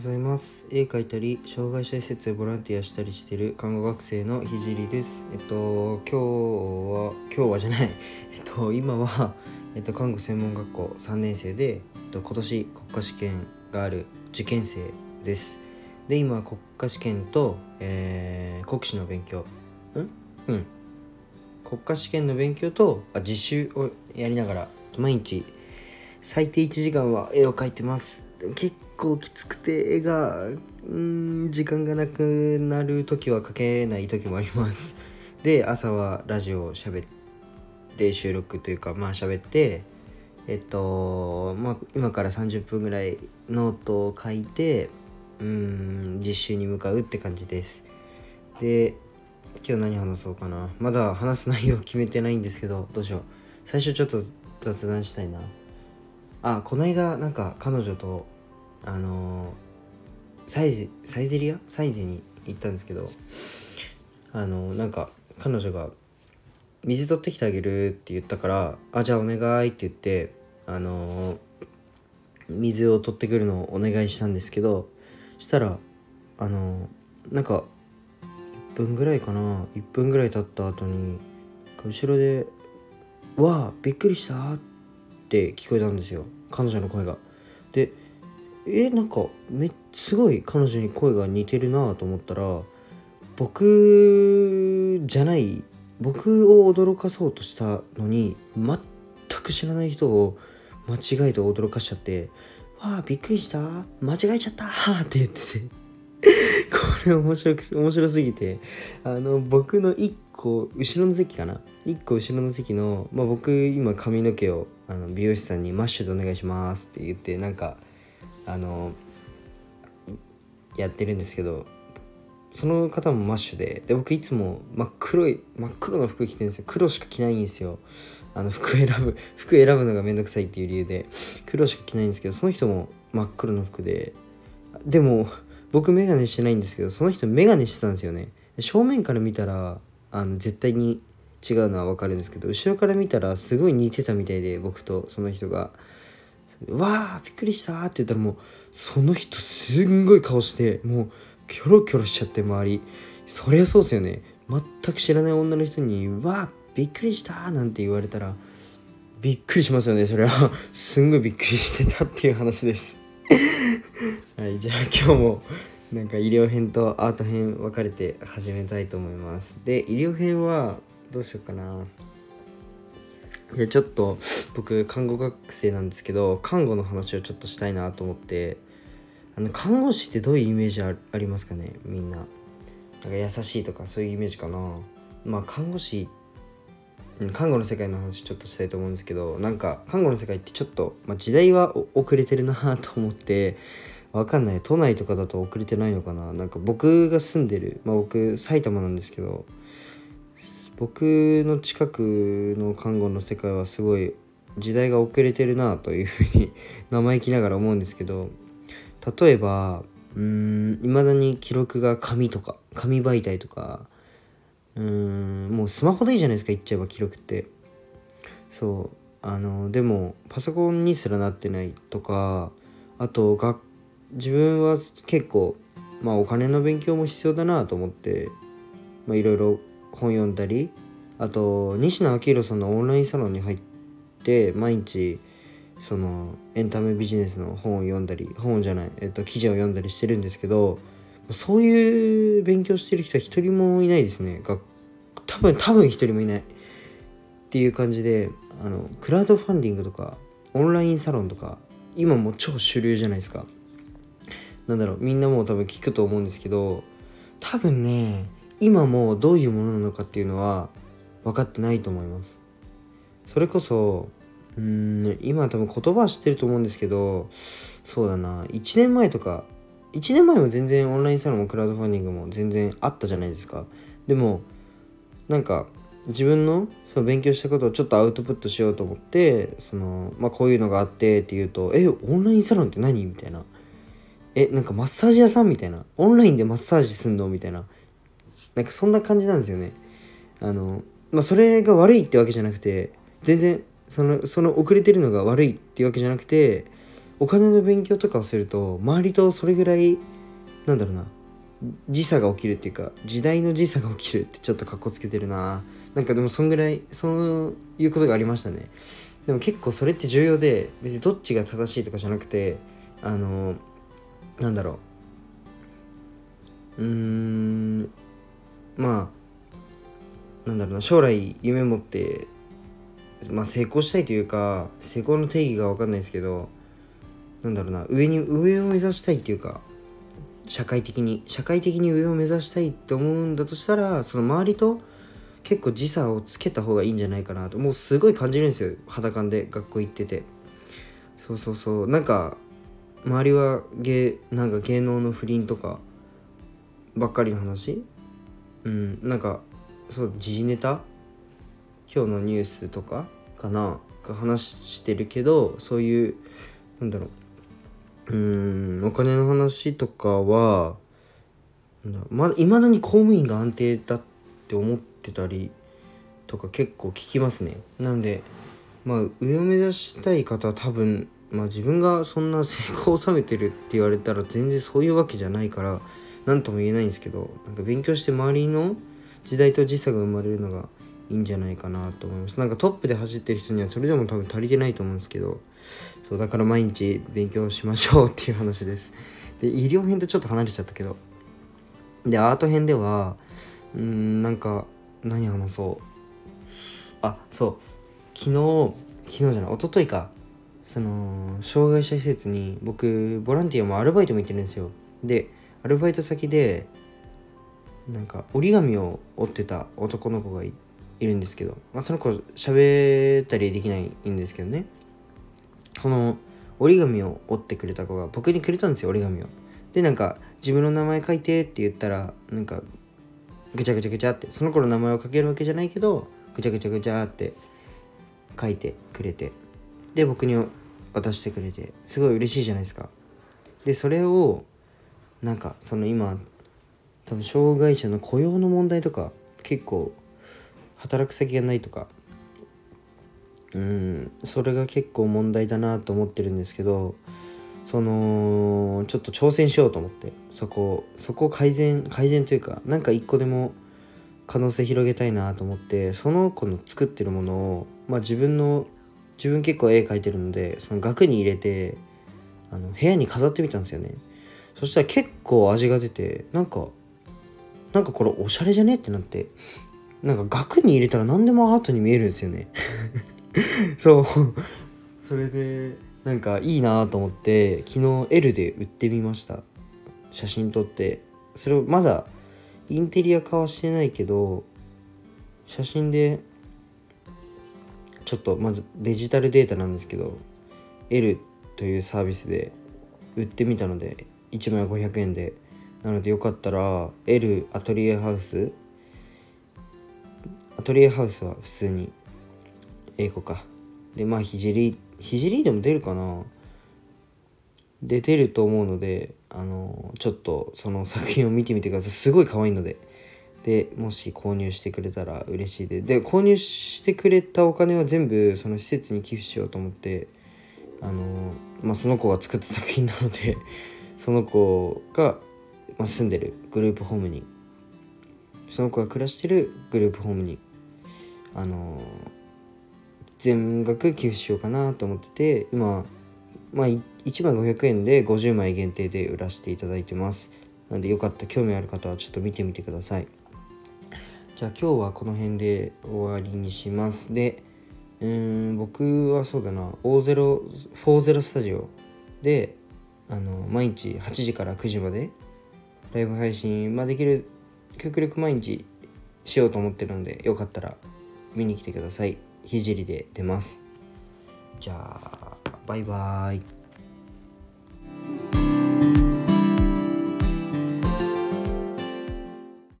ざいます。絵描いたり障害者施設でボランティアしたりしてる看護学生のひじりです。えっと今日は今日はじゃない。えっと今はえっと看護専門学校3年生で、えっと、今年国家試験がある受験生です。で今国家試験と、えー、国試の勉強。ん？うん。国家試験の勉強とあ実習をやりながら毎日最低1時間は絵を描いてます。結構きつくて絵がうん時間がなくなる時は描けない時もあります。で朝はラジオを喋って収録というかまあ喋ってえっとまあ今から30分ぐらいノートを書いてうん実習に向かうって感じです。で今日何話そうかな。まだ話す内容決めてないんですけどどうしよう。最初ちょっと雑談したいな。あこの間なんか彼女とあの、サイゼサイゼリア？サイゼに行ったんですけどあのー、なんか彼女が「水取ってきてあげる」って言ったから「あじゃあお願い」って言ってあの、水を取ってくるのをお願いしたんですけどしたらあのなんか1分ぐらいかな？1分ぐらい経った後に後ろで「わあびっくりした」って聞こえたんですよ彼女の声が。でえなんかめすごい彼女に声が似てるなと思ったら僕じゃない僕を驚かそうとしたのに全く知らない人を間違えて驚かしちゃって「わあびっくりした。間違えちゃった」って言ってて。これ面白く面白すぎてあの僕の1個後ろの席かな。1個後ろの席の、まあ、僕今髪の毛をあの美容師さんに「マッシュでお願いします」って言ってなんかあのやってるんですけどその方もマッシュでで僕いつも真っ黒い真っ黒の服着てるんですよ。黒しか着ないんですよ。あの服選ぶ 服選ぶのがめんどくさいっていう理由で黒しか着ないんですけどその人も真っ黒の服ででも僕メガネしてないんですけどその人メガネしてたんですよね。正面から見たらあの絶対に違うのは分かるんですけど後ろから見たらすごい似てたみたいで僕とその人が「わあびっくりした」って言ったらもうその人すんごい顔してもうキョロキョロしちゃって周り。そりゃそうっすよね。全く知らない女の人に「わあびっくりした」なんて言われたらびっくりしますよね。それはすんごいびっくりしてたっていう話です。はいじゃあ今日もなんか医療編とアート編分かれて始めたいと思います。で医療編はどうしようかな。いやちょっと僕看護学生なんですけど看護の話をちょっとしたいなと思って。あの看護師ってどういうイメージありますかねみんな。なんか優しいとかそういうイメージかな。まあ看護師看護の世界の話ちょっとしたいと思うんですけどなんか看護の世界ってちょっと、まあ、時代は遅れてるなと思ってわかんない。都内とかだと遅れてないのかな。なんか僕が住んでる、まあ、僕埼玉なんですけど僕の近くの看護の世界はすごい時代が遅れてるなというふうに生意気ながら思うんですけど例えばうんいまだに記録が紙とか紙媒体とかうんもうスマホでいいじゃないですか言っちゃえば記録って。そうあのでもパソコンにすらなってないとかあとが自分は結構まあお金の勉強も必要だなと思っていろいろ本読んだりあと西野昭弘さんのオンラインサロンに入って毎日そのエンタメビジネスの本を読んだり本じゃない、えっと、記事を読んだりしてるんですけどそういう勉強してる人は一人もいないですね。が多分多分一人もいない。っていう感じであのクラウドファンディングとかオンラインサロンとか今も超主流じゃないですか。なんだろうみんなもう多分聞くと思うんですけど多分ね今もどういうものなのかっていうのは分かってないと思いますそれこそうん今多分言葉は知ってると思うんですけどそうだな1年前とか1年前も全然オンラインサロンもクラウドファンディングも全然あったじゃないですかでもなんか自分のその勉強したことをちょっとアウトプットしようと思ってその、まあ、こういうのがあってって言うと「えオンラインサロンって何?」みたいな「えなんかマッサージ屋さん?」みたいな「オンラインでマッサージすんの?」みたいななんかそんな感じなんですよね。あのまあそれが悪いってわけじゃなくて全然そのその遅れてるのが悪いっていうわけじゃなくてお金の勉強とかをすると周りとそれぐらいなんだろうな時差が起きるっていうか時代の時差が起きるってちょっとかっこつけてるな。なんかでもそんぐらいそういうことがありましたね。でも結構それって重要で別にどっちが正しいとかじゃなくてあのなんだろう。うーんまあなんだろうな将来夢持ってまあ成功したいというか成功の定義が分かんないですけどなんだろうな上に上を目指したいっていうか社会的に社会的に上を目指したいって思うんだとしたらその周りと結構時差をつけた方がいいんじゃないかなともうすごい感じるんですよ肌感で学校行ってて。そうそうそう。なんか周りは芸なんか芸能の不倫とかばっかりの話うんなんかそう時事ネタ？今日のニュースとかかな？が話してるけどそういうなんだろう。うんお金の話とかはまだいまだに公務員が安定だって思ってたりとか結構聞きますね。なのでまあ上を目指したい方は多分まあ自分がそんな成功を収めてるって言われたら全然そういうわけじゃないから何とも言えないんですけどなんか勉強して周りの時代と時差が生まれるのがいいんじゃないかなと思います。なんかトップで走ってる人にはそれでも多分足りてないと思うんですけどそうだから毎日勉強しましょうっていう話です。で医療編とちょっと離れちゃったけどでアート編ではうんなんか何話そう。あそう。昨日昨日じゃない一昨日か。その障害者施設に僕ボランティアもアルバイトも行ってるんですよ。でアルバイト先でなんか折り紙を折ってた男の子がいるんですけど、まあ、その子喋ったりできないんですけどね。その折り紙を折ってくれた子が僕にくれたんですよ折り紙を。でなんか自分の名前書いてって言ったらなんかぐちゃぐちゃぐちゃってその子の名前を書けるわけじゃないけどぐちゃぐちゃぐちゃって書いてくれて。で僕に渡してくれてすごい嬉しいじゃないですか。でそれをなんかその今多分障害者の雇用の問題とか結構働く先がないとかうんそれが結構問題だなと思ってるんですけどそのちょっと挑戦しようと思ってそこそこを改善改善というかなんか一個でも可能性広げたいなと思ってその子の作ってるものをまあ自分の自分結構絵描いてるのでその額に入れてあの部屋に飾ってみたんですよね。そしたら結構味が出てなんかなんかこれおしゃれじゃねってなってなんか額に入れたら何でもアートに見えるんですよね。そう。それでなんかいいなと思って昨日 L で売ってみました。写真撮って。それをまだインテリア化はしてないけど写真でちょっとまずデジタルデータなんですけど L というサービスで売ってみたので1枚500円で。なのでよかったら L アトリエハウスアトリエハウスは普通に英語か。でまあひじりひじりでも出るかな。で出ると思うのであのちょっとその作品を見てみてください。すごい可愛いので。でもし購入してくれたら嬉しいで。で購入してくれたお金は全部その施設に寄付しようと思ってあのまあその子が作った作品なので。その子が、住んでるグループホームにその子が暮らしてるグループホームにあの全額寄付しようかなと思ってて今まあ1枚500円で50枚限定で売らせていただいてます。なんでよかった興味ある方はちょっと見てみてください。じゃあ今日はこの辺で終わりにします。でうん僕はそうだな O040 スタジオであの毎日8時から9時までライブ配信、まあ、できる極力毎日しようと思ってるのでよかったら見に来てください。ひじりで出ます。じゃあ、バイバーイ。